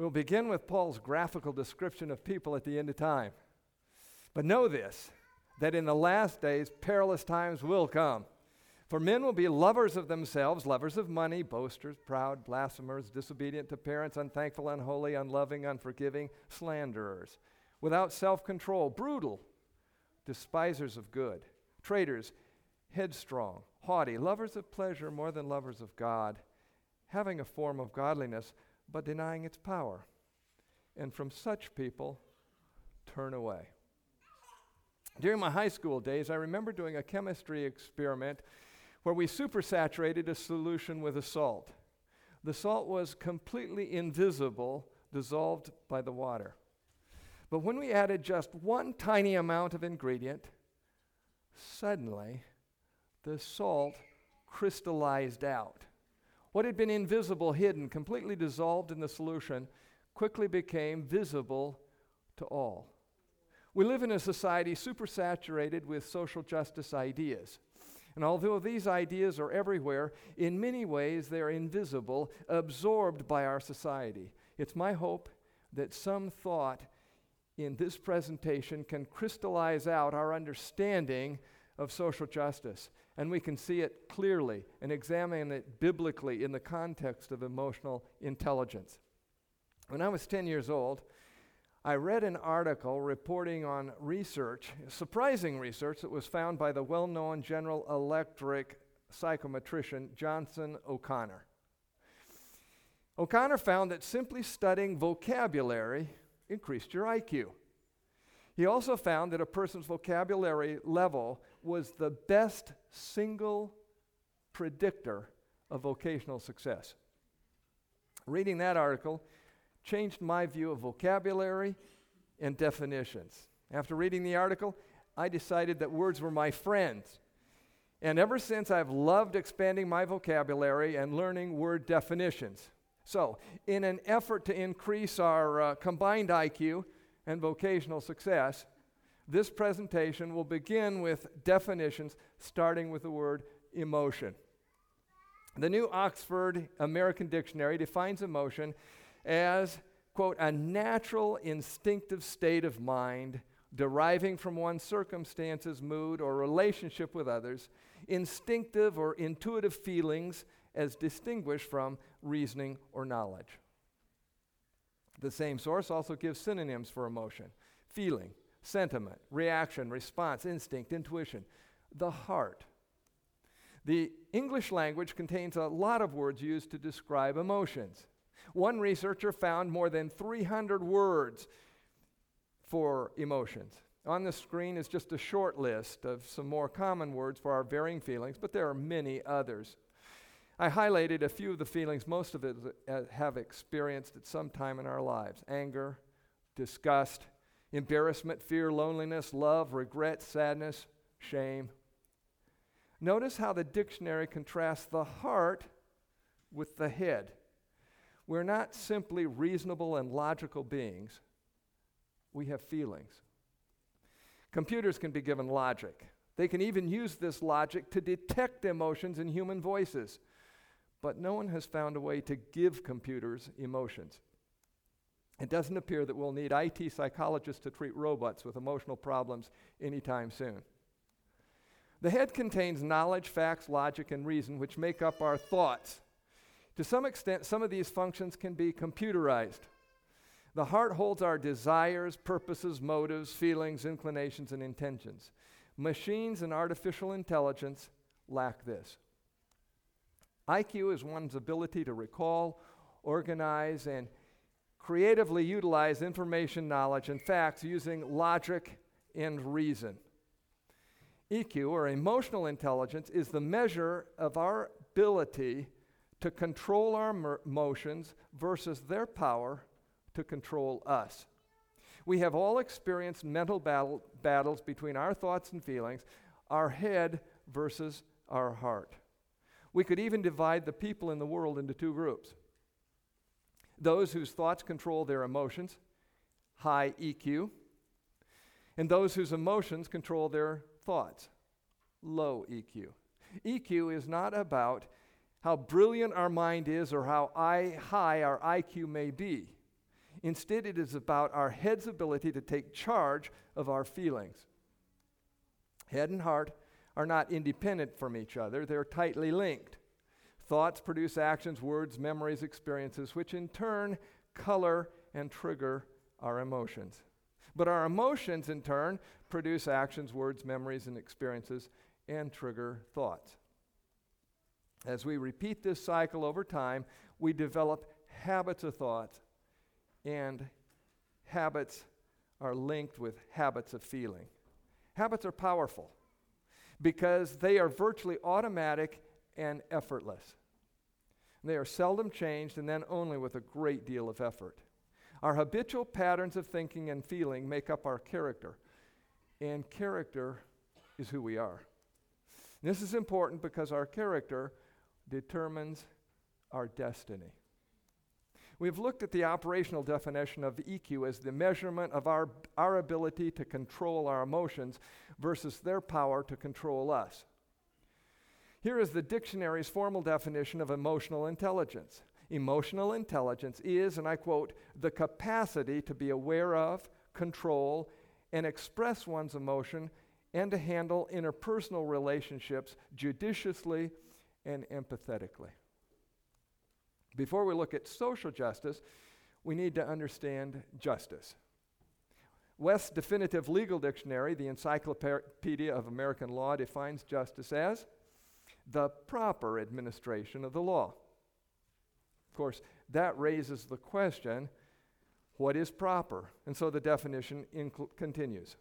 We'll begin with Paul's graphical description of people at the end of time. But know this that in the last days, perilous times will come. For men will be lovers of themselves, lovers of money, boasters, proud, blasphemers, disobedient to parents, unthankful, unholy, unloving, unforgiving, slanderers, without self control, brutal, despisers of good, traitors, headstrong, haughty, lovers of pleasure more than lovers of God, having a form of godliness but denying its power. And from such people, turn away. During my high school days, I remember doing a chemistry experiment where we supersaturated a solution with a salt. The salt was completely invisible, dissolved by the water. But when we added just one tiny amount of ingredient, suddenly the salt crystallized out. What had been invisible, hidden, completely dissolved in the solution, quickly became visible to all. We live in a society supersaturated with social justice ideas. And although these ideas are everywhere, in many ways they are invisible, absorbed by our society. It's my hope that some thought in this presentation can crystallize out our understanding of social justice and we can see it clearly and examine it biblically in the context of emotional intelligence. When I was 10 years old, I read an article reporting on research, surprising research that was found by the well known General Electric psychometrician Johnson O'Connor. O'Connor found that simply studying vocabulary increased your IQ. He also found that a person's vocabulary level was the best single predictor of vocational success. Reading that article changed my view of vocabulary and definitions. After reading the article, I decided that words were my friends. And ever since, I've loved expanding my vocabulary and learning word definitions. So, in an effort to increase our uh, combined IQ and vocational success, this presentation will begin with definitions, starting with the word emotion. The New Oxford American Dictionary defines emotion as, quote, a natural instinctive state of mind deriving from one's circumstances, mood, or relationship with others, instinctive or intuitive feelings as distinguished from reasoning or knowledge. The same source also gives synonyms for emotion feeling, sentiment, reaction, response, instinct, intuition, the heart. The English language contains a lot of words used to describe emotions. One researcher found more than 300 words for emotions. On the screen is just a short list of some more common words for our varying feelings, but there are many others. I highlighted a few of the feelings most of us uh, have experienced at some time in our lives anger, disgust, embarrassment, fear, loneliness, love, regret, sadness, shame. Notice how the dictionary contrasts the heart with the head. We're not simply reasonable and logical beings, we have feelings. Computers can be given logic. They can even use this logic to detect emotions in human voices. But no one has found a way to give computers emotions. It doesn't appear that we'll need IT psychologists to treat robots with emotional problems anytime soon. The head contains knowledge, facts, logic, and reason, which make up our thoughts. To some extent, some of these functions can be computerized. The heart holds our desires, purposes, motives, feelings, inclinations, and intentions. Machines and artificial intelligence lack this. IQ is one's ability to recall, organize, and creatively utilize information, knowledge, and facts using logic and reason. EQ, or emotional intelligence, is the measure of our ability to control our emotions versus their power to control us. We have all experienced mental battle, battles between our thoughts and feelings, our head versus our heart. We could even divide the people in the world into two groups those whose thoughts control their emotions, high EQ, and those whose emotions control their thoughts, low EQ. EQ is not about how brilliant our mind is or how high our IQ may be. Instead, it is about our head's ability to take charge of our feelings. Head and heart are not independent from each other, they're tightly linked. Thoughts produce actions, words, memories, experiences, which in turn color and trigger our emotions. But our emotions, in turn, produce actions, words, memories, and experiences and trigger thoughts. As we repeat this cycle over time, we develop habits of thought, and habits are linked with habits of feeling. Habits are powerful because they are virtually automatic and effortless. They are seldom changed and then only with a great deal of effort. Our habitual patterns of thinking and feeling make up our character, and character is who we are. This is important because our character determines our destiny. We've looked at the operational definition of EQ as the measurement of our, our ability to control our emotions versus their power to control us. Here is the dictionary's formal definition of emotional intelligence. Emotional intelligence is, and I quote, the capacity to be aware of, control, and express one's emotion and to handle interpersonal relationships judiciously and empathetically. Before we look at social justice, we need to understand justice. West's definitive legal dictionary, the Encyclopedia of American Law, defines justice as the proper administration of the law. Of course, that raises the question what is proper? And so the definition inc- continues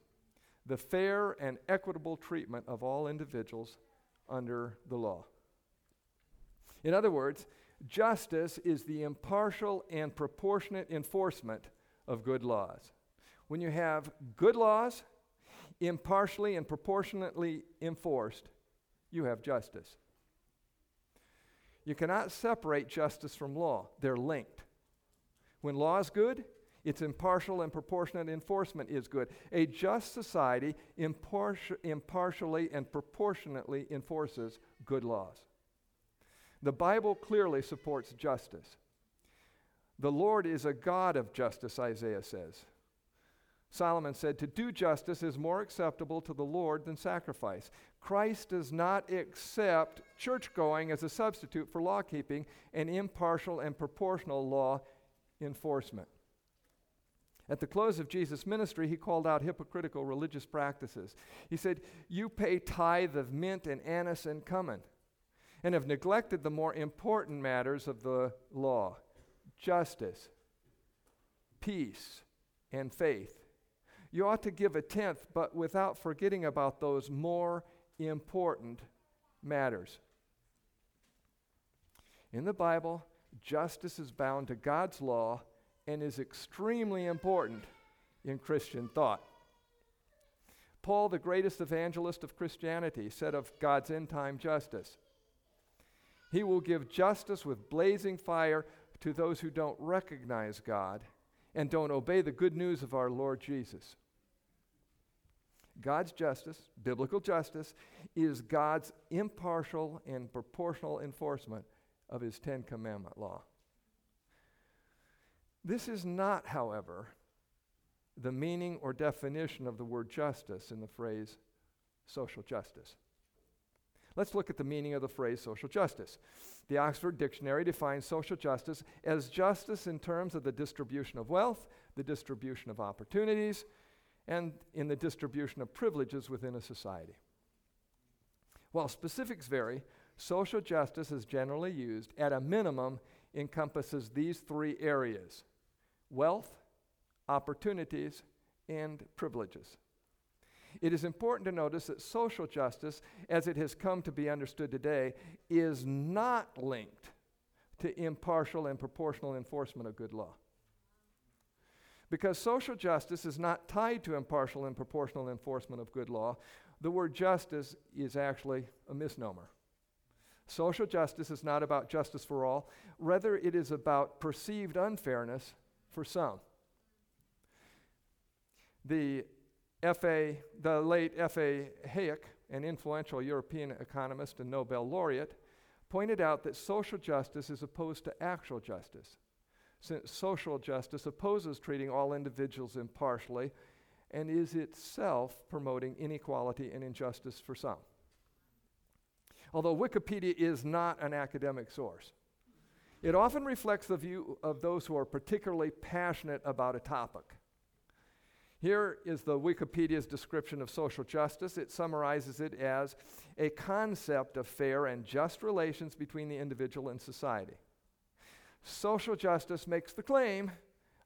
the fair and equitable treatment of all individuals under the law. In other words, justice is the impartial and proportionate enforcement of good laws. When you have good laws, impartially and proportionately enforced, you have justice. You cannot separate justice from law, they're linked. When law is good, its impartial and proportionate enforcement is good. A just society imparti- impartially and proportionately enforces good laws. The Bible clearly supports justice. The Lord is a God of justice, Isaiah says. Solomon said, To do justice is more acceptable to the Lord than sacrifice. Christ does not accept church going as a substitute for law keeping and impartial and proportional law enforcement. At the close of Jesus' ministry, he called out hypocritical religious practices. He said, You pay tithe of mint and anise and cumin, and have neglected the more important matters of the law justice, peace, and faith. You ought to give a tenth, but without forgetting about those more important matters. In the Bible, justice is bound to God's law and is extremely important in Christian thought. Paul, the greatest evangelist of Christianity, said of God's end time justice He will give justice with blazing fire to those who don't recognize God and don't obey the good news of our Lord Jesus. God's justice, biblical justice, is God's impartial and proportional enforcement of his Ten Commandment law. This is not, however, the meaning or definition of the word justice in the phrase social justice. Let's look at the meaning of the phrase social justice. The Oxford Dictionary defines social justice as justice in terms of the distribution of wealth, the distribution of opportunities, and in the distribution of privileges within a society. While specifics vary, social justice is generally used, at a minimum, encompasses these three areas wealth, opportunities, and privileges. It is important to notice that social justice, as it has come to be understood today, is not linked to impartial and proportional enforcement of good law. Because social justice is not tied to impartial and proportional enforcement of good law, the word justice is actually a misnomer. Social justice is not about justice for all, rather, it is about perceived unfairness for some. The F.A., the late F.A. Hayek, an influential European economist and Nobel laureate, pointed out that social justice is opposed to actual justice. Since social justice opposes treating all individuals impartially and is itself promoting inequality and injustice for some. Although Wikipedia is not an academic source, it often reflects the view of those who are particularly passionate about a topic. Here is the Wikipedia's description of social justice. It summarizes it as a concept of fair and just relations between the individual and society. Social justice makes the claim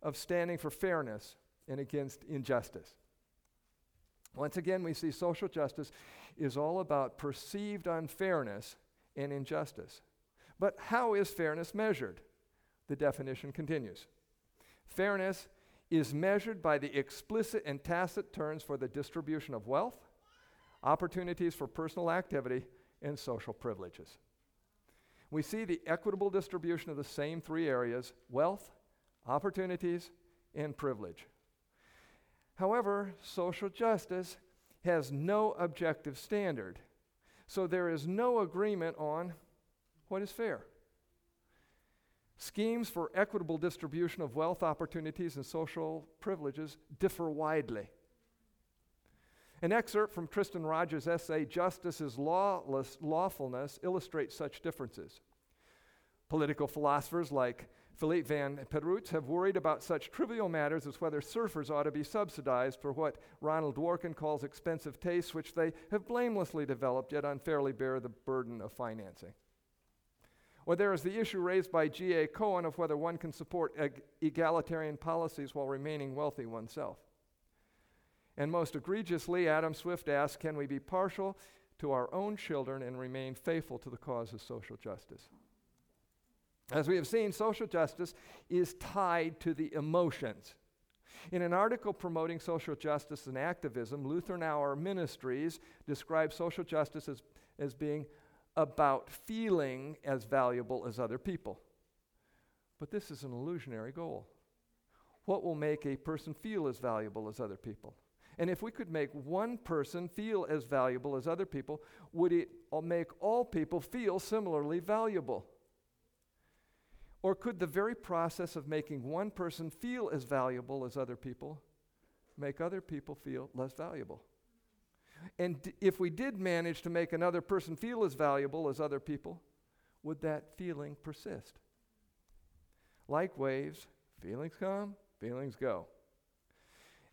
of standing for fairness and against injustice. Once again, we see social justice is all about perceived unfairness and injustice. But how is fairness measured? The definition continues. Fairness is measured by the explicit and tacit terms for the distribution of wealth, opportunities for personal activity, and social privileges. We see the equitable distribution of the same three areas wealth, opportunities, and privilege. However, social justice has no objective standard, so there is no agreement on what is fair. Schemes for equitable distribution of wealth, opportunities, and social privileges differ widely. An excerpt from Tristan Rogers' essay, Justice is Lawless, Lawfulness, illustrates such differences. Political philosophers like Philippe Van Peetroet have worried about such trivial matters as whether surfers ought to be subsidized for what Ronald Dworkin calls expensive tastes, which they have blamelessly developed yet unfairly bear the burden of financing. Or there is the issue raised by G.A. Cohen of whether one can support eg- egalitarian policies while remaining wealthy oneself. And most egregiously, Adam Swift asks Can we be partial to our own children and remain faithful to the cause of social justice? As we have seen, social justice is tied to the emotions. In an article promoting social justice and activism, Lutheran Hour Ministries describes social justice as, as being about feeling as valuable as other people. But this is an illusionary goal. What will make a person feel as valuable as other people? And if we could make one person feel as valuable as other people, would it make all people feel similarly valuable? Or could the very process of making one person feel as valuable as other people make other people feel less valuable? And d- if we did manage to make another person feel as valuable as other people, would that feeling persist? Like waves, feelings come, feelings go.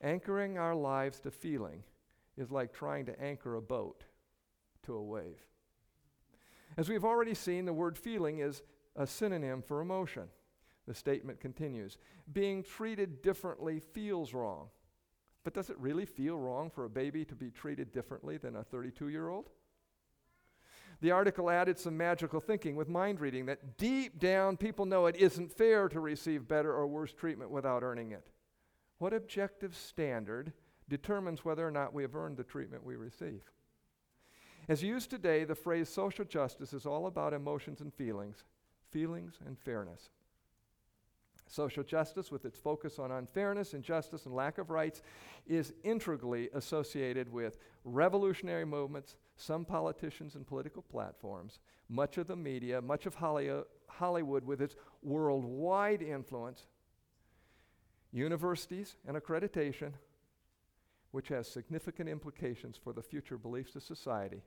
Anchoring our lives to feeling is like trying to anchor a boat to a wave. As we've already seen, the word feeling is a synonym for emotion. The statement continues Being treated differently feels wrong. But does it really feel wrong for a baby to be treated differently than a 32 year old? The article added some magical thinking with mind reading that deep down people know it isn't fair to receive better or worse treatment without earning it. What objective standard determines whether or not we have earned the treatment we receive? As used today, the phrase social justice is all about emotions and feelings, feelings and fairness. Social justice, with its focus on unfairness, injustice, and lack of rights, is integrally associated with revolutionary movements, some politicians and political platforms, much of the media, much of Hollywood with its worldwide influence, universities and accreditation, which has significant implications for the future beliefs of society.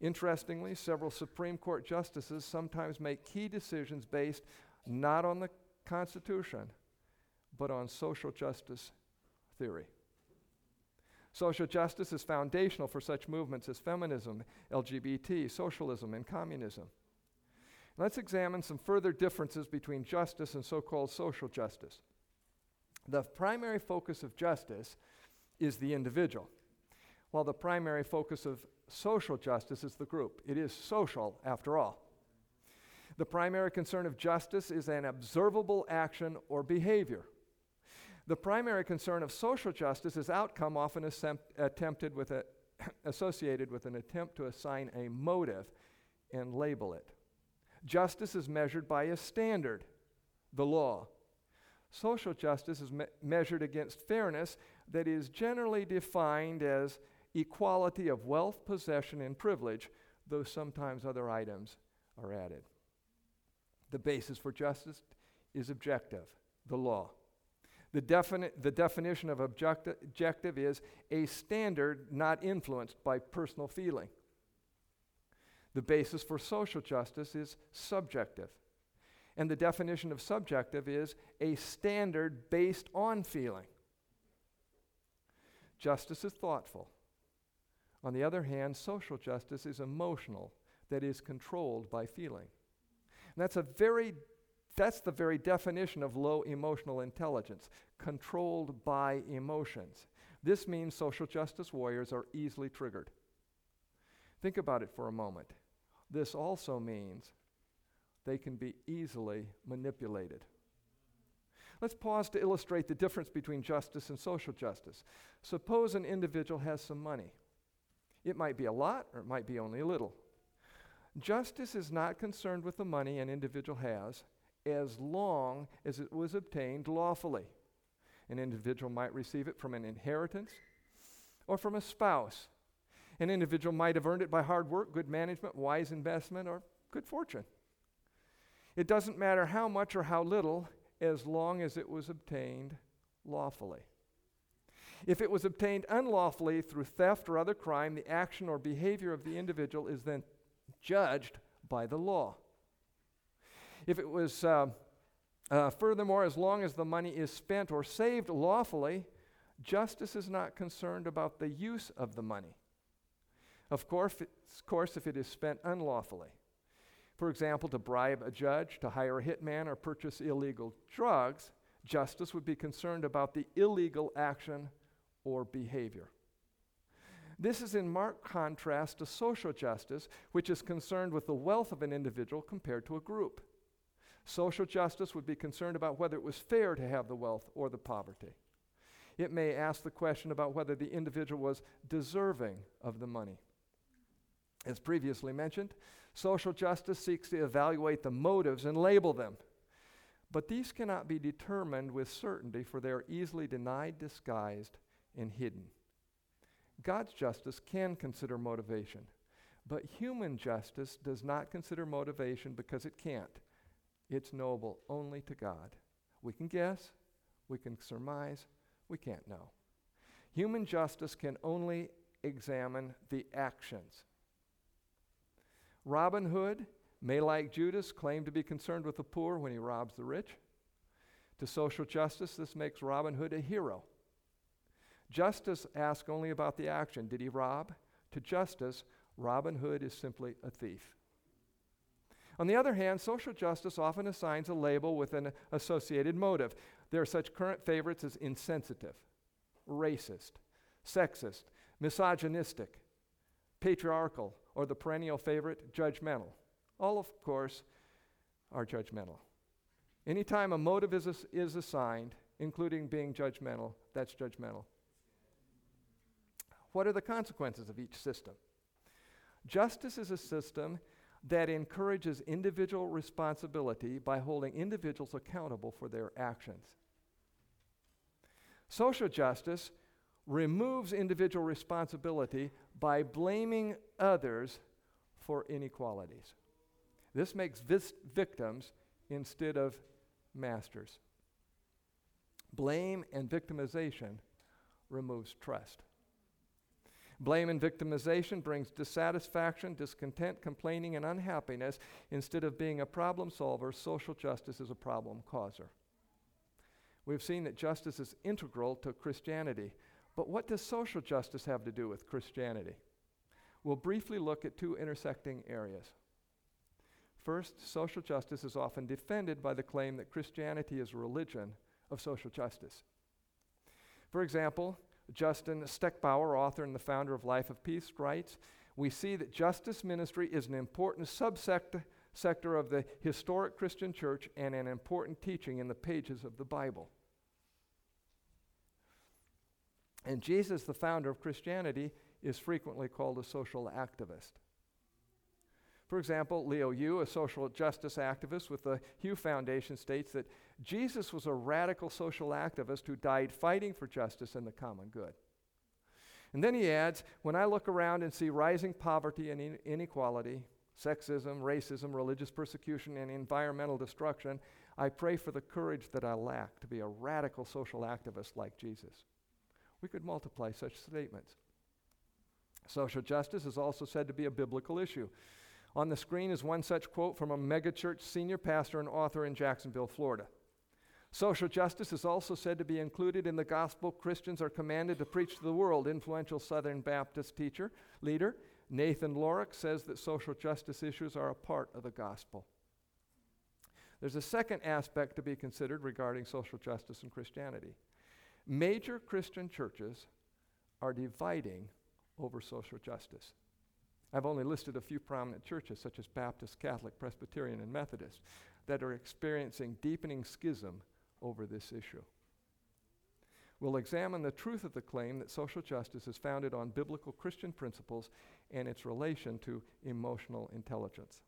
Interestingly, several Supreme Court justices sometimes make key decisions based not on the Constitution, but on social justice theory. Social justice is foundational for such movements as feminism, LGBT, socialism, and communism. Let's examine some further differences between justice and so called social justice. The primary focus of justice is the individual, while the primary focus of social justice is the group. It is social, after all. The primary concern of justice is an observable action or behavior. The primary concern of social justice is outcome often attempted with a, associated with an attempt to assign a motive and label it. Justice is measured by a standard, the law. Social justice is me- measured against fairness that is generally defined as equality of wealth, possession, and privilege, though sometimes other items are added. The basis for justice is objective, the law. The, defini- the definition of objecti- objective is a standard not influenced by personal feeling. The basis for social justice is subjective. And the definition of subjective is a standard based on feeling. Justice is thoughtful. On the other hand, social justice is emotional, that is controlled by feeling. And that's a very that's the very definition of low emotional intelligence, controlled by emotions. This means social justice warriors are easily triggered. Think about it for a moment. This also means they can be easily manipulated. Let's pause to illustrate the difference between justice and social justice. Suppose an individual has some money. It might be a lot or it might be only a little. Justice is not concerned with the money an individual has as long as it was obtained lawfully. An individual might receive it from an inheritance or from a spouse. An individual might have earned it by hard work, good management, wise investment, or good fortune. It doesn't matter how much or how little, as long as it was obtained lawfully. If it was obtained unlawfully through theft or other crime, the action or behavior of the individual is then judged by the law. If it was, uh, uh, furthermore, as long as the money is spent or saved lawfully, justice is not concerned about the use of the money. Of course, of course, if it is spent unlawfully, for example, to bribe a judge, to hire a hitman, or purchase illegal drugs, justice would be concerned about the illegal action or behavior. This is in marked contrast to social justice, which is concerned with the wealth of an individual compared to a group. Social justice would be concerned about whether it was fair to have the wealth or the poverty. It may ask the question about whether the individual was deserving of the money. As previously mentioned, social justice seeks to evaluate the motives and label them. But these cannot be determined with certainty, for they are easily denied, disguised, and hidden. God's justice can consider motivation, but human justice does not consider motivation because it can't. It's knowable only to God. We can guess, we can surmise, we can't know. Human justice can only examine the actions. Robin Hood may, like Judas, claim to be concerned with the poor when he robs the rich. To social justice, this makes Robin Hood a hero. Justice asks only about the action. Did he rob? To justice, Robin Hood is simply a thief. On the other hand, social justice often assigns a label with an associated motive. There are such current favorites as insensitive, racist, sexist, misogynistic, patriarchal, or the perennial favorite, judgmental. All, of course, are judgmental. Anytime a motive is, is assigned, including being judgmental, that's judgmental. What are the consequences of each system? Justice is a system that encourages individual responsibility by holding individuals accountable for their actions. Social justice removes individual responsibility by blaming others for inequalities. This makes vis- victims instead of masters. Blame and victimization removes trust. Blame and victimization brings dissatisfaction, discontent, complaining, and unhappiness. Instead of being a problem solver, social justice is a problem causer. We've seen that justice is integral to Christianity. But what does social justice have to do with Christianity? We'll briefly look at two intersecting areas. First, social justice is often defended by the claim that Christianity is a religion of social justice. For example, Justin Steckbauer, author and the founder of Life of Peace, writes We see that justice ministry is an important subsector sector of the historic Christian church and an important teaching in the pages of the Bible. And Jesus, the founder of Christianity, is frequently called a social activist. For example, Leo Yu, a social justice activist with the Hu Foundation, states that Jesus was a radical social activist who died fighting for justice and the common good. And then he adds When I look around and see rising poverty and in- inequality, sexism, racism, religious persecution, and environmental destruction, I pray for the courage that I lack to be a radical social activist like Jesus. We could multiply such statements. Social justice is also said to be a biblical issue. On the screen is one such quote from a megachurch senior pastor and author in Jacksonville, Florida. Social justice is also said to be included in the gospel Christians are commanded to preach to the world. Influential Southern Baptist teacher, leader, Nathan Lorick says that social justice issues are a part of the gospel. There's a second aspect to be considered regarding social justice and Christianity. Major Christian churches are dividing over social justice. I've only listed a few prominent churches, such as Baptist, Catholic, Presbyterian, and Methodist, that are experiencing deepening schism over this issue. We'll examine the truth of the claim that social justice is founded on biblical Christian principles and its relation to emotional intelligence.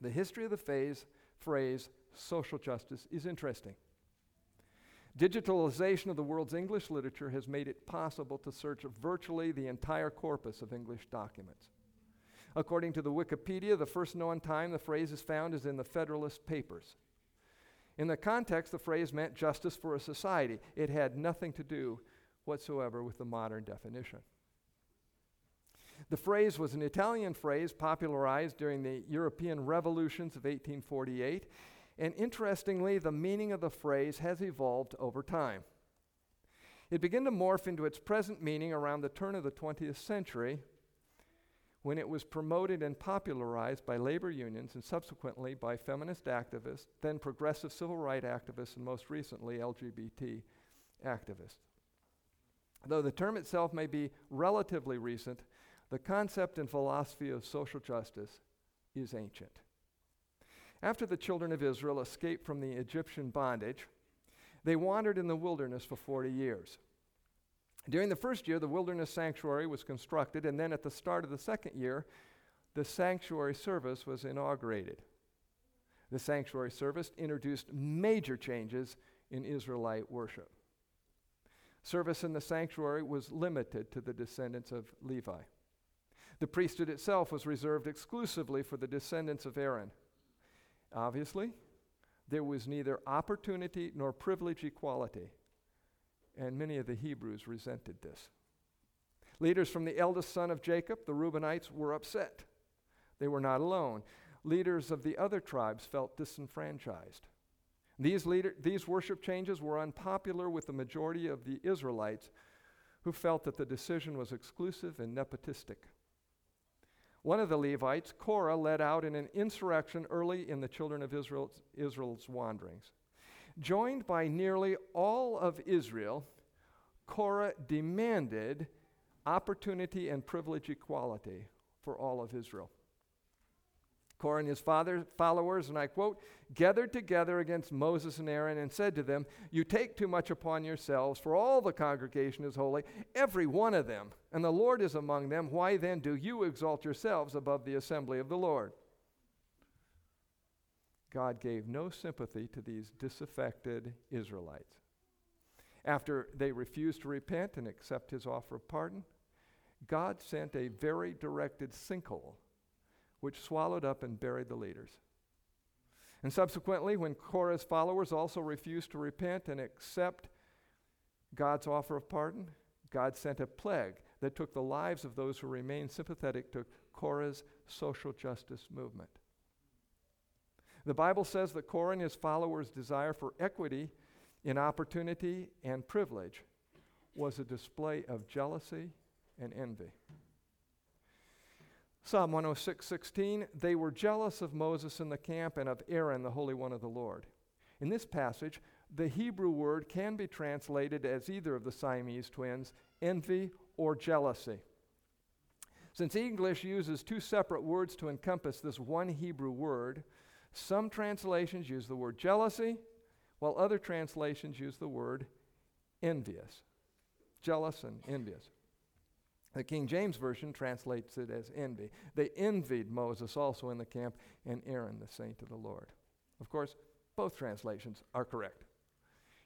The history of the phase, phrase social justice is interesting. Digitalization of the world's English literature has made it possible to search virtually the entire corpus of English documents. According to the Wikipedia, the first known time the phrase is found is in the Federalist Papers. In the context, the phrase meant justice for a society. It had nothing to do whatsoever with the modern definition. The phrase was an Italian phrase popularized during the European revolutions of 1848, and interestingly, the meaning of the phrase has evolved over time. It began to morph into its present meaning around the turn of the 20th century when it was promoted and popularized by labor unions and subsequently by feminist activists, then progressive civil rights activists, and most recently LGBT activists. Though the term itself may be relatively recent, the concept and philosophy of social justice is ancient. After the children of Israel escaped from the Egyptian bondage, they wandered in the wilderness for 40 years. During the first year, the wilderness sanctuary was constructed, and then at the start of the second year, the sanctuary service was inaugurated. The sanctuary service introduced major changes in Israelite worship. Service in the sanctuary was limited to the descendants of Levi. The priesthood itself was reserved exclusively for the descendants of Aaron. Obviously, there was neither opportunity nor privilege equality and many of the Hebrews resented this. Leaders from the eldest son of Jacob, the Reubenites, were upset. They were not alone. Leaders of the other tribes felt disenfranchised. These, leader, these worship changes were unpopular with the majority of the Israelites who felt that the decision was exclusive and nepotistic. One of the Levites, Korah, led out in an insurrection early in the children of Israel's, Israel's wanderings. Joined by nearly all of Israel, Korah demanded opportunity and privilege equality for all of Israel. Korah and his father, followers, and I quote, gathered together against Moses and Aaron and said to them, You take too much upon yourselves, for all the congregation is holy, every one of them, and the Lord is among them. Why then do you exalt yourselves above the assembly of the Lord? God gave no sympathy to these disaffected Israelites. After they refused to repent and accept his offer of pardon, God sent a very directed sinkhole which swallowed up and buried the leaders. And subsequently, when Korah's followers also refused to repent and accept God's offer of pardon, God sent a plague that took the lives of those who remained sympathetic to Korah's social justice movement. The Bible says that Korah and his followers' desire for equity in opportunity and privilege was a display of jealousy and envy. Psalm 106 16, they were jealous of Moses in the camp and of Aaron, the Holy One of the Lord. In this passage, the Hebrew word can be translated as either of the Siamese twins, envy or jealousy. Since English uses two separate words to encompass this one Hebrew word, some translations use the word jealousy, while other translations use the word envious. Jealous and envious. The King James Version translates it as envy. They envied Moses also in the camp and Aaron, the saint of the Lord. Of course, both translations are correct.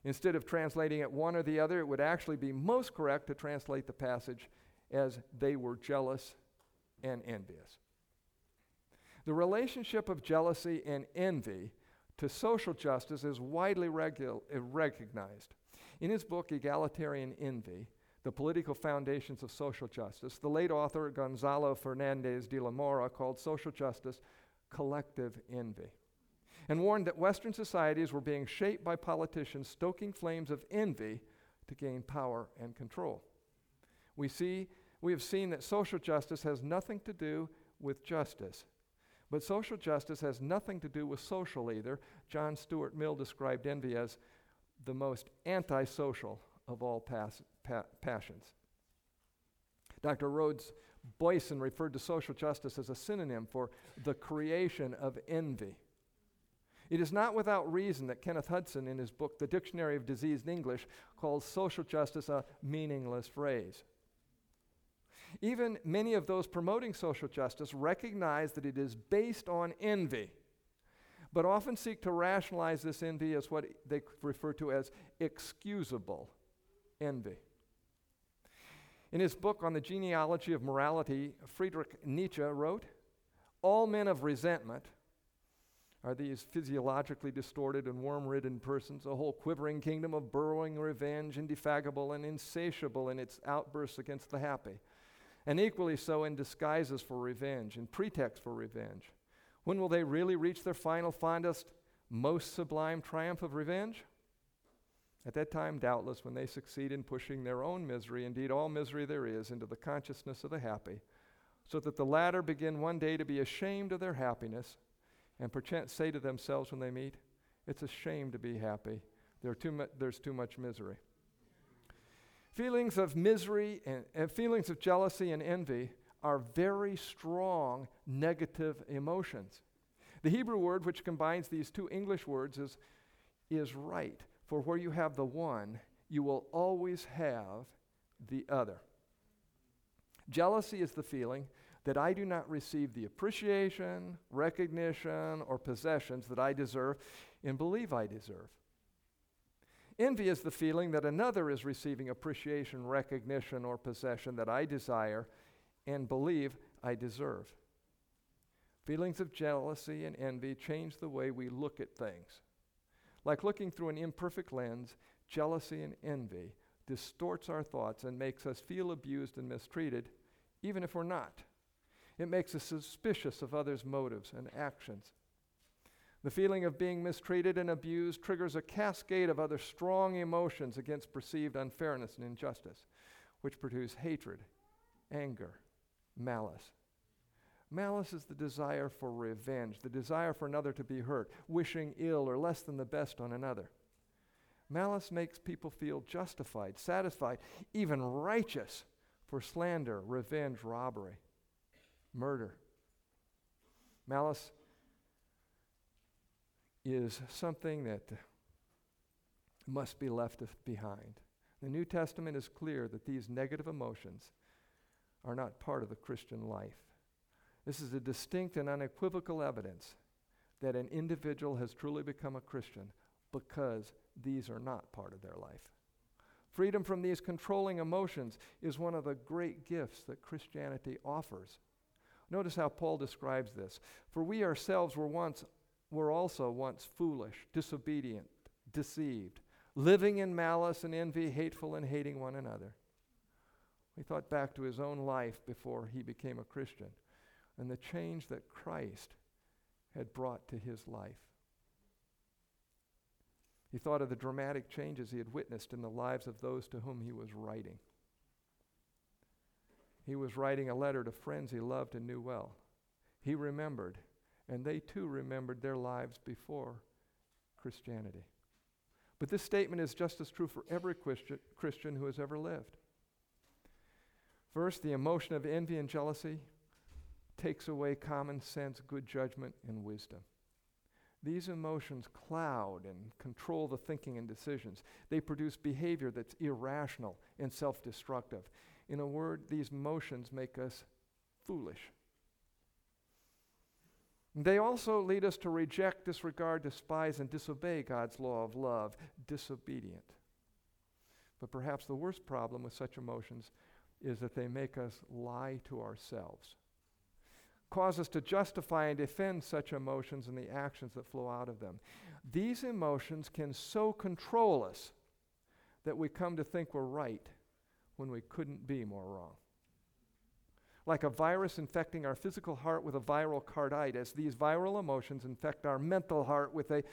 Instead of translating it one or the other, it would actually be most correct to translate the passage as they were jealous and envious. The relationship of jealousy and envy to social justice is widely regu- recognized. In his book, Egalitarian Envy, The Political Foundations of Social Justice, the late author Gonzalo Fernandez de la Mora called social justice collective envy and warned that Western societies were being shaped by politicians stoking flames of envy to gain power and control. We, see, we have seen that social justice has nothing to do with justice. But social justice has nothing to do with social either. John Stuart Mill described envy as the most antisocial of all pas- pa- passions. Dr. Rhodes Boyson referred to social justice as a synonym for the creation of envy. It is not without reason that Kenneth Hudson, in his book, The Dictionary of Diseased English, calls social justice a meaningless phrase. Even many of those promoting social justice recognize that it is based on envy, but often seek to rationalize this envy as what they refer to as excusable envy. In his book on the genealogy of morality, Friedrich Nietzsche wrote All men of resentment are these physiologically distorted and worm ridden persons, a whole quivering kingdom of burrowing revenge, indefatigable and insatiable in its outbursts against the happy, and equally so in disguises for revenge, in pretext for revenge. When will they really reach their final, fondest, most sublime triumph of revenge? At that time, doubtless, when they succeed in pushing their own misery, indeed all misery there is, into the consciousness of the happy, so that the latter begin one day to be ashamed of their happiness and perchance say to themselves when they meet, It's a shame to be happy. There too mu- there's too much misery. Feelings of misery and, and feelings of jealousy and envy are very strong negative emotions. The Hebrew word which combines these two English words is, is right, for where you have the one, you will always have the other. Jealousy is the feeling that I do not receive the appreciation, recognition, or possessions that I deserve and believe I deserve. Envy is the feeling that another is receiving appreciation, recognition, or possession that I desire and believe I deserve. Feelings of jealousy and envy change the way we look at things. Like looking through an imperfect lens, jealousy and envy distorts our thoughts and makes us feel abused and mistreated, even if we're not. It makes us suspicious of others' motives and actions. The feeling of being mistreated and abused triggers a cascade of other strong emotions against perceived unfairness and injustice, which produce hatred, anger, malice. Malice is the desire for revenge, the desire for another to be hurt, wishing ill or less than the best on another. Malice makes people feel justified, satisfied, even righteous for slander, revenge, robbery murder. Malice is something that must be left behind. The New Testament is clear that these negative emotions are not part of the Christian life. This is a distinct and unequivocal evidence that an individual has truly become a Christian because these are not part of their life. Freedom from these controlling emotions is one of the great gifts that Christianity offers Notice how Paul describes this. For we ourselves were once were also once foolish, disobedient, deceived, living in malice and envy, hateful and hating one another. He thought back to his own life before he became a Christian and the change that Christ had brought to his life. He thought of the dramatic changes he had witnessed in the lives of those to whom he was writing. He was writing a letter to friends he loved and knew well. He remembered, and they too remembered their lives before Christianity. But this statement is just as true for every Christian, who has ever lived. First, the emotion of envy and jealousy takes away common sense, good judgment, and wisdom. These emotions cloud and control the thinking and decisions. They produce behavior that's irrational and self destructive. In a word, these motions make us foolish. They also lead us to reject, disregard, despise, and disobey God's law of love, disobedient. But perhaps the worst problem with such emotions is that they make us lie to ourselves. Cause us to justify and defend such emotions and the actions that flow out of them. These emotions can so control us that we come to think we're right when we couldn't be more wrong. Like a virus infecting our physical heart with a viral carditis, these viral emotions infect our mental heart with a,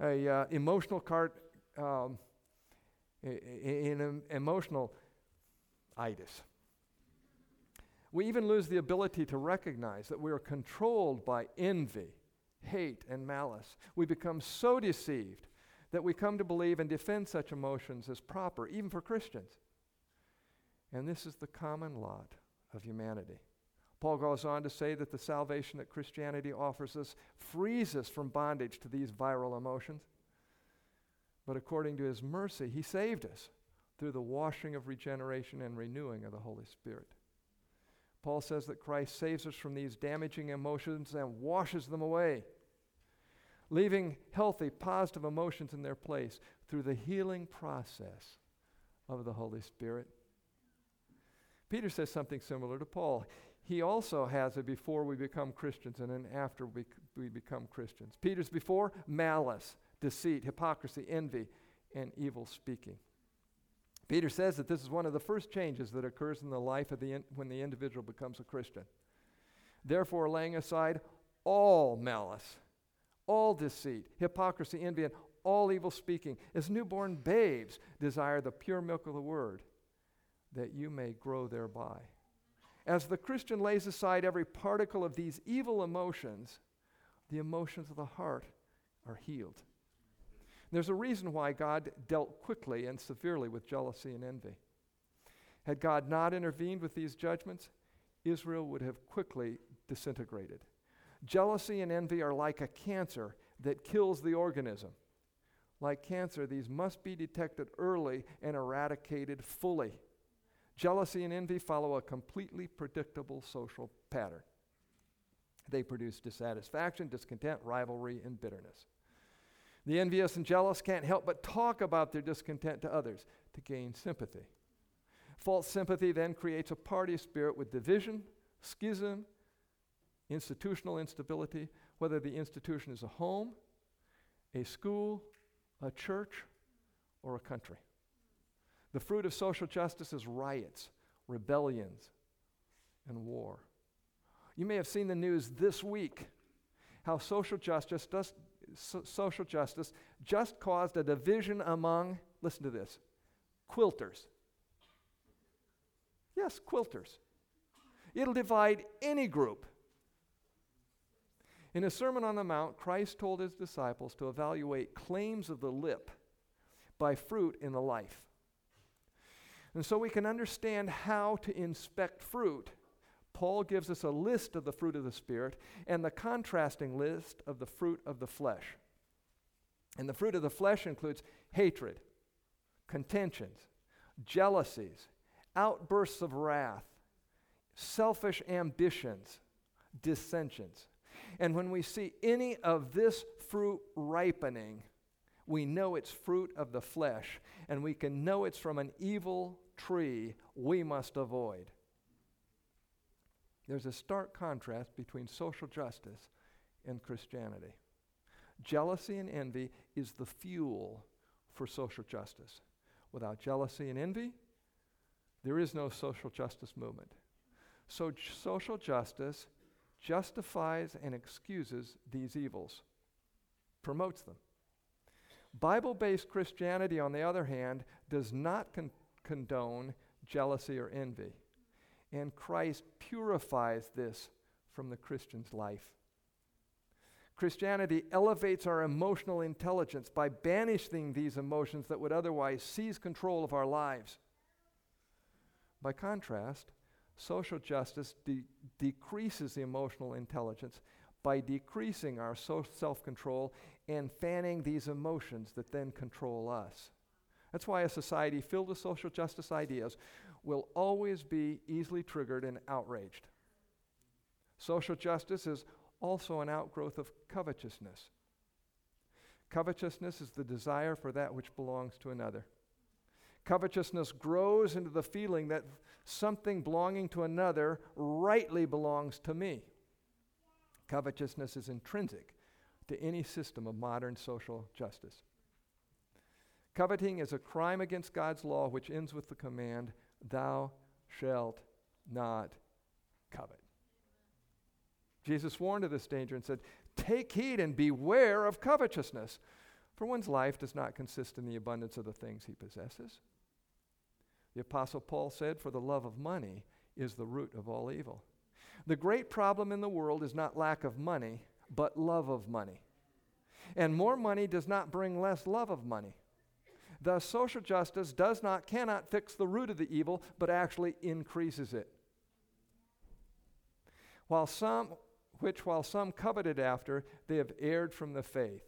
a uh, emotional card, um, an emotional itis. We even lose the ability to recognize that we are controlled by envy, hate, and malice. We become so deceived that we come to believe and defend such emotions as proper, even for Christians. And this is the common lot of humanity. Paul goes on to say that the salvation that Christianity offers us frees us from bondage to these viral emotions. But according to his mercy, he saved us through the washing of regeneration and renewing of the Holy Spirit. Paul says that Christ saves us from these damaging emotions and washes them away, leaving healthy, positive emotions in their place through the healing process of the Holy Spirit. Peter says something similar to Paul. He also has a before we become Christians and an after we, we become Christians. Peter's before malice, deceit, hypocrisy, envy, and evil speaking. Peter says that this is one of the first changes that occurs in the life of the in, when the individual becomes a Christian. Therefore, laying aside all malice, all deceit, hypocrisy, envy, and all evil speaking, as newborn babes desire the pure milk of the word, that you may grow thereby. As the Christian lays aside every particle of these evil emotions, the emotions of the heart are healed. There's a reason why God dealt quickly and severely with jealousy and envy. Had God not intervened with these judgments, Israel would have quickly disintegrated. Jealousy and envy are like a cancer that kills the organism. Like cancer, these must be detected early and eradicated fully. Jealousy and envy follow a completely predictable social pattern. They produce dissatisfaction, discontent, rivalry, and bitterness. The envious and jealous can't help but talk about their discontent to others to gain sympathy. False sympathy then creates a party spirit with division, schism, institutional instability, whether the institution is a home, a school, a church, or a country. The fruit of social justice is riots, rebellions, and war. You may have seen the news this week how social justice does, so social justice just caused a division among, listen to this, quilters. Yes, quilters. It'll divide any group. In a Sermon on the Mount, Christ told his disciples to evaluate claims of the lip by fruit in the life. And so we can understand how to inspect fruit Paul gives us a list of the fruit of the Spirit and the contrasting list of the fruit of the flesh. And the fruit of the flesh includes hatred, contentions, jealousies, outbursts of wrath, selfish ambitions, dissensions. And when we see any of this fruit ripening, we know it's fruit of the flesh, and we can know it's from an evil tree we must avoid. There's a stark contrast between social justice and Christianity. Jealousy and envy is the fuel for social justice. Without jealousy and envy, there is no social justice movement. So, j- social justice justifies and excuses these evils, promotes them. Bible based Christianity, on the other hand, does not con- condone jealousy or envy. And Christ purifies this from the Christian's life. Christianity elevates our emotional intelligence by banishing these emotions that would otherwise seize control of our lives. By contrast, social justice de- decreases the emotional intelligence by decreasing our so- self control and fanning these emotions that then control us. That's why a society filled with social justice ideas will always be easily triggered and outraged. Social justice is also an outgrowth of covetousness. Covetousness is the desire for that which belongs to another. Covetousness grows into the feeling that something belonging to another rightly belongs to me. Covetousness is intrinsic to any system of modern social justice. Coveting is a crime against God's law which ends with the command, Thou shalt not covet. Jesus warned of this danger and said, Take heed and beware of covetousness, for one's life does not consist in the abundance of the things he possesses. The Apostle Paul said, For the love of money is the root of all evil. The great problem in the world is not lack of money, but love of money. And more money does not bring less love of money. Thus, social justice does not, cannot fix the root of the evil, but actually increases it. While some, which while some coveted after, they have erred from the faith.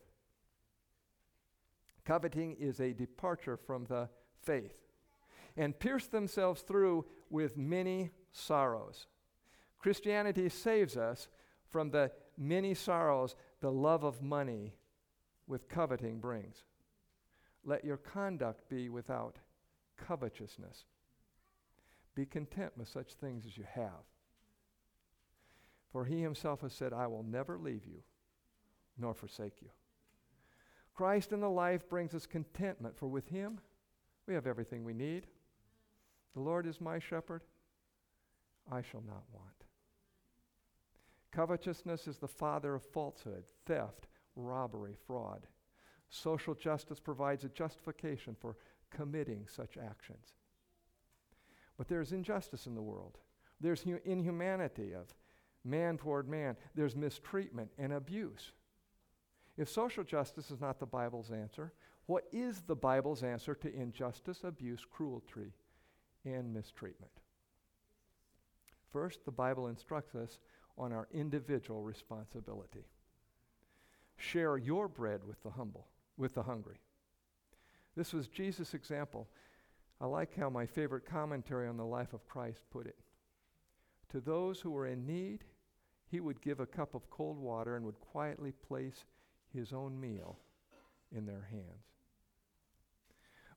Coveting is a departure from the faith and pierced themselves through with many sorrows. Christianity saves us from the many sorrows the love of money with coveting brings. Let your conduct be without covetousness. Be content with such things as you have. For he himself has said, I will never leave you nor forsake you. Christ in the life brings us contentment, for with him we have everything we need. The Lord is my shepherd, I shall not want. Covetousness is the father of falsehood, theft, robbery, fraud. Social justice provides a justification for committing such actions. But there's injustice in the world. There's hu- inhumanity of man toward man. There's mistreatment and abuse. If social justice is not the Bible's answer, what is the Bible's answer to injustice, abuse, cruelty, and mistreatment? First, the Bible instructs us on our individual responsibility. Share your bread with the humble, with the hungry. This was Jesus' example. I like how my favorite commentary on the life of Christ put it. To those who were in need, he would give a cup of cold water and would quietly place his own meal in their hands.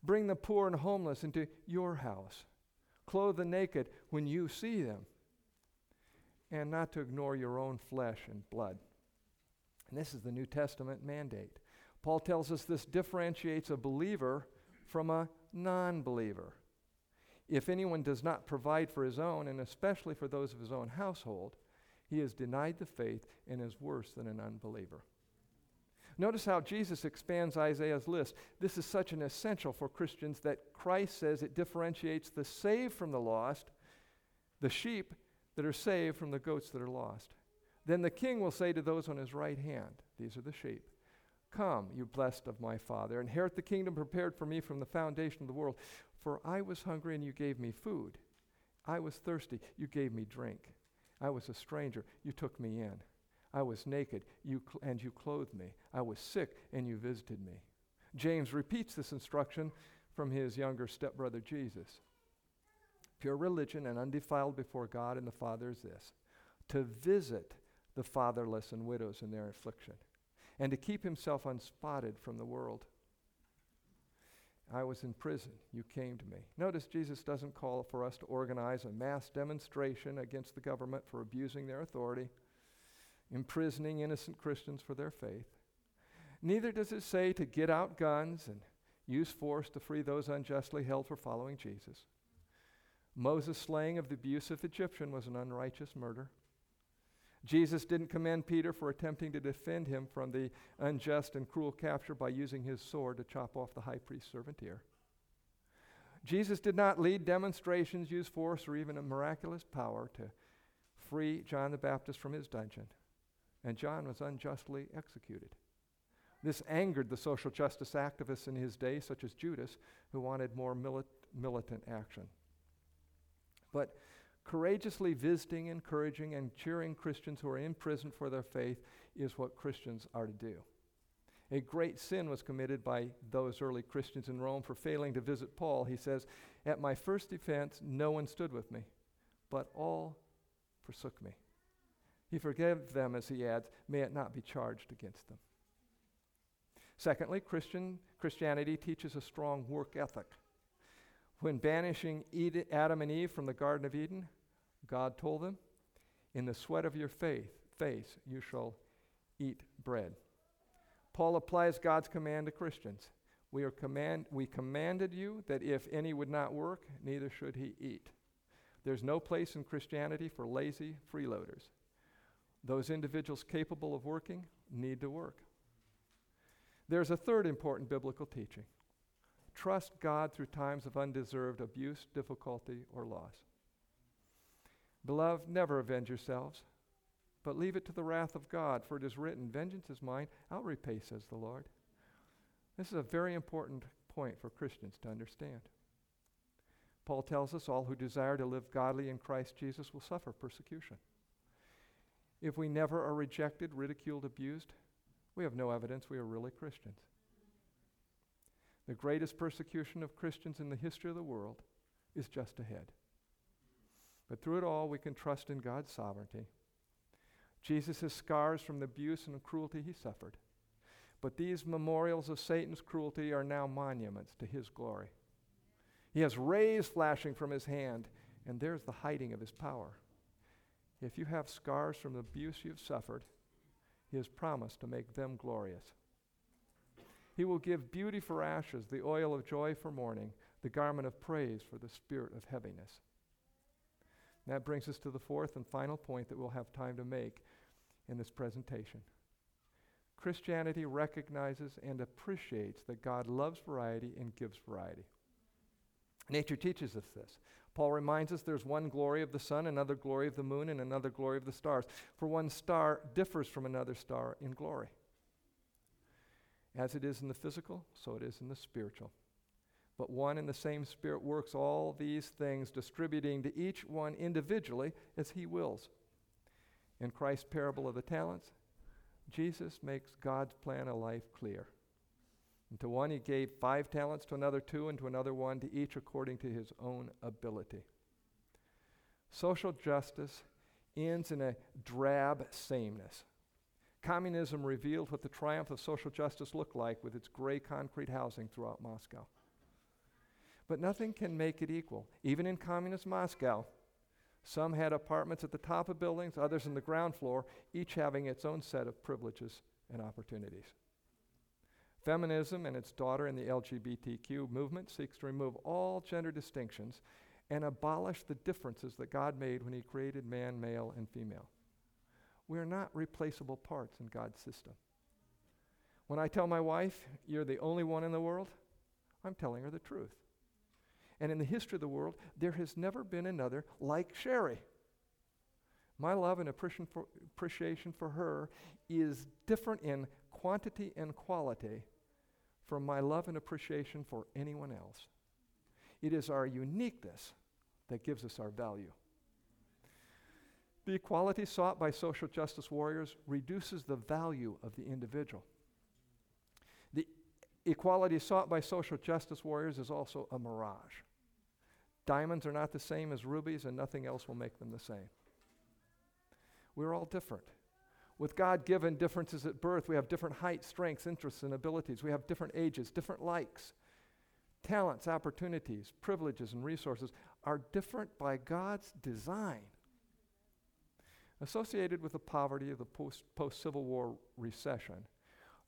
Bring the poor and homeless into your house. Clothe the naked when you see them. And not to ignore your own flesh and blood. And this is the New Testament mandate. Paul tells us this differentiates a believer from a non believer. If anyone does not provide for his own, and especially for those of his own household, he has denied the faith and is worse than an unbeliever. Notice how Jesus expands Isaiah's list. This is such an essential for Christians that Christ says it differentiates the saved from the lost, the sheep that are saved from the goats that are lost. Then the king will say to those on his right hand, These are the sheep. Come, you blessed of my Father, inherit the kingdom prepared for me from the foundation of the world. For I was hungry, and you gave me food. I was thirsty, you gave me drink. I was a stranger, you took me in. I was naked, you cl- and you clothed me. I was sick, and you visited me. James repeats this instruction from his younger stepbrother Jesus. Pure religion and undefiled before God and the Father is this to visit the fatherless and widows in their affliction, and to keep himself unspotted from the world. I was in prison. You came to me. Notice Jesus doesn't call for us to organize a mass demonstration against the government for abusing their authority, imprisoning innocent Christians for their faith. Neither does it say to get out guns and use force to free those unjustly held for following Jesus. Moses' slaying of the abusive Egyptian was an unrighteous murder. Jesus didn't commend Peter for attempting to defend him from the unjust and cruel capture by using his sword to chop off the high priest's servant ear. Jesus did not lead demonstrations, use force, or even a miraculous power to free John the Baptist from his dungeon. And John was unjustly executed. This angered the social justice activists in his day, such as Judas, who wanted more milit- militant action. But Courageously visiting, encouraging, and cheering Christians who are in prison for their faith is what Christians are to do. A great sin was committed by those early Christians in Rome for failing to visit Paul. He says, At my first defense, no one stood with me, but all forsook me. He forgave them, as he adds, may it not be charged against them. Secondly, Christian, Christianity teaches a strong work ethic. When banishing Adam and Eve from the Garden of Eden, God told them, In the sweat of your faith, face you shall eat bread. Paul applies God's command to Christians. We, are command, we commanded you that if any would not work, neither should he eat. There's no place in Christianity for lazy freeloaders. Those individuals capable of working need to work. There's a third important biblical teaching trust God through times of undeserved abuse, difficulty, or loss. Beloved, never avenge yourselves, but leave it to the wrath of God, for it is written, Vengeance is mine, I'll repay, says the Lord. This is a very important point for Christians to understand. Paul tells us all who desire to live godly in Christ Jesus will suffer persecution. If we never are rejected, ridiculed, abused, we have no evidence we are really Christians. The greatest persecution of Christians in the history of the world is just ahead. But through it all, we can trust in God's sovereignty. Jesus scars from the abuse and the cruelty he suffered. But these memorials of Satan's cruelty are now monuments to his glory. He has rays flashing from his hand, and there's the hiding of his power. If you have scars from the abuse you've suffered, he has promised to make them glorious. He will give beauty for ashes, the oil of joy for mourning, the garment of praise for the spirit of heaviness. That brings us to the fourth and final point that we'll have time to make in this presentation. Christianity recognizes and appreciates that God loves variety and gives variety. Nature teaches us this. Paul reminds us there's one glory of the sun, another glory of the moon, and another glory of the stars. For one star differs from another star in glory. As it is in the physical, so it is in the spiritual. But one and the same Spirit works all these things, distributing to each one individually as he wills. In Christ's parable of the talents, Jesus makes God's plan of life clear. And to one he gave five talents, to another two, and to another one, to each according to his own ability. Social justice ends in a drab sameness. Communism revealed what the triumph of social justice looked like with its gray concrete housing throughout Moscow. But nothing can make it equal. Even in communist Moscow, some had apartments at the top of buildings, others in the ground floor, each having its own set of privileges and opportunities. Feminism and its daughter in the LGBTQ movement seeks to remove all gender distinctions and abolish the differences that God made when He created man, male, and female. We are not replaceable parts in God's system. When I tell my wife, You're the only one in the world, I'm telling her the truth. And in the history of the world, there has never been another like Sherry. My love and appreciation for her is different in quantity and quality from my love and appreciation for anyone else. It is our uniqueness that gives us our value. The equality sought by social justice warriors reduces the value of the individual. The equality sought by social justice warriors is also a mirage. Diamonds are not the same as rubies, and nothing else will make them the same. We're all different. With God given differences at birth, we have different heights, strengths, interests, and abilities. We have different ages, different likes. Talents, opportunities, privileges, and resources are different by God's design. Associated with the poverty of the post Civil War recession,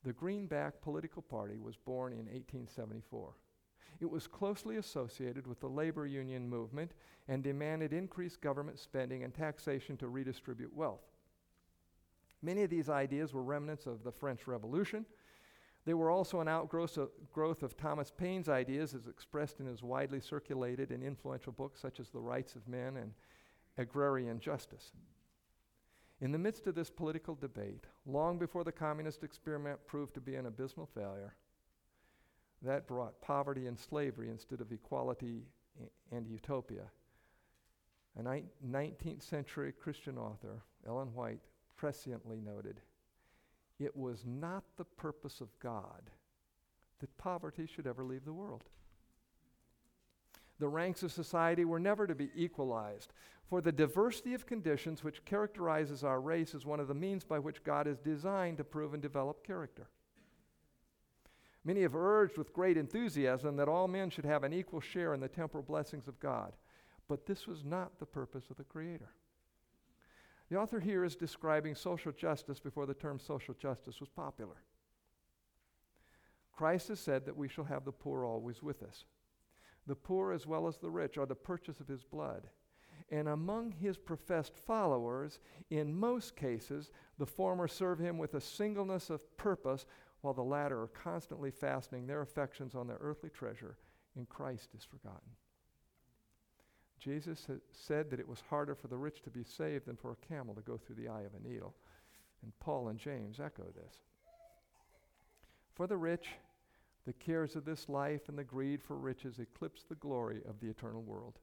the Greenback political party was born in 1874. It was closely associated with the labor union movement and demanded increased government spending and taxation to redistribute wealth. Many of these ideas were remnants of the French Revolution. They were also an outgrowth of, growth of Thomas Paine's ideas as expressed in his widely circulated and influential books such as The Rights of Men and Agrarian Justice. In the midst of this political debate, long before the communist experiment proved to be an abysmal failure, that brought poverty and slavery instead of equality and utopia. A 19th century Christian author, Ellen White, presciently noted, it was not the purpose of God that poverty should ever leave the world. The ranks of society were never to be equalized, for the diversity of conditions which characterizes our race is one of the means by which God is designed to prove and develop character. Many have urged with great enthusiasm that all men should have an equal share in the temporal blessings of God, but this was not the purpose of the Creator. The author here is describing social justice before the term social justice was popular. Christ has said that we shall have the poor always with us. The poor, as well as the rich, are the purchase of his blood. And among his professed followers, in most cases, the former serve him with a singleness of purpose, while the latter are constantly fastening their affections on their earthly treasure, and Christ is forgotten. Jesus said that it was harder for the rich to be saved than for a camel to go through the eye of a needle. And Paul and James echo this. For the rich, the cares of this life and the greed for riches eclipse the glory of the eternal world.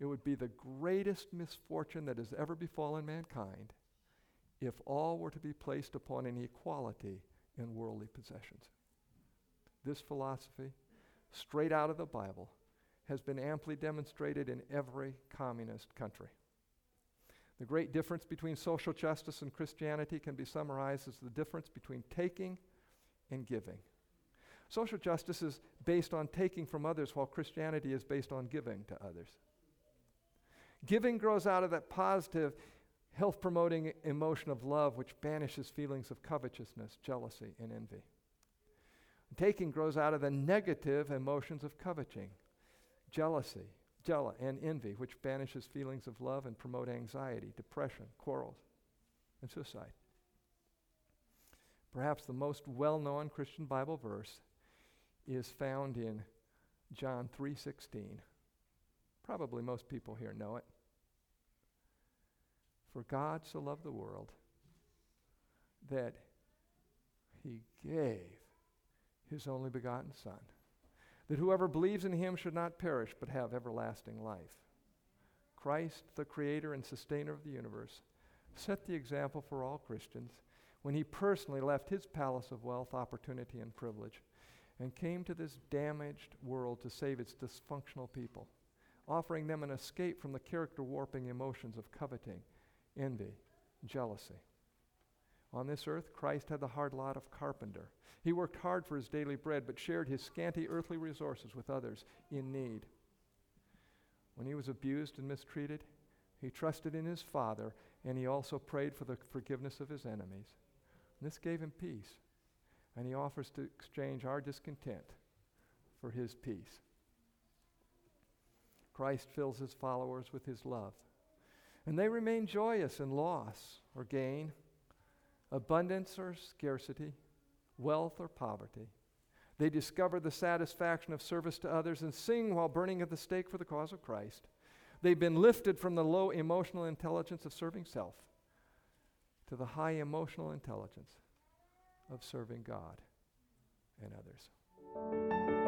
It would be the greatest misfortune that has ever befallen mankind if all were to be placed upon an equality in worldly possessions. This philosophy, straight out of the Bible, has been amply demonstrated in every communist country. The great difference between social justice and Christianity can be summarized as the difference between taking and giving. Social justice is based on taking from others, while Christianity is based on giving to others. Giving grows out of that positive, health promoting emotion of love, which banishes feelings of covetousness, jealousy, and envy. Taking grows out of the negative emotions of coveting, jealousy, jealous, and envy, which banishes feelings of love and promote anxiety, depression, quarrels, and suicide. Perhaps the most well-known Christian Bible verse is found in John 3:16. Probably most people here know it. For God so loved the world that he gave his only begotten Son, that whoever believes in him should not perish but have everlasting life. Christ, the creator and sustainer of the universe, set the example for all Christians when he personally left his palace of wealth, opportunity, and privilege and came to this damaged world to save its dysfunctional people, offering them an escape from the character warping emotions of coveting, envy, jealousy. On this earth, Christ had the hard lot of carpenter. He worked hard for his daily bread, but shared his scanty earthly resources with others in need. When he was abused and mistreated, he trusted in his Father, and he also prayed for the forgiveness of his enemies. And this gave him peace and he offers to exchange our discontent for his peace. Christ fills his followers with his love, and they remain joyous in loss or gain, abundance or scarcity, wealth or poverty. They discover the satisfaction of service to others and sing while burning at the stake for the cause of Christ. They've been lifted from the low emotional intelligence of serving self to the high emotional intelligence of serving God and others.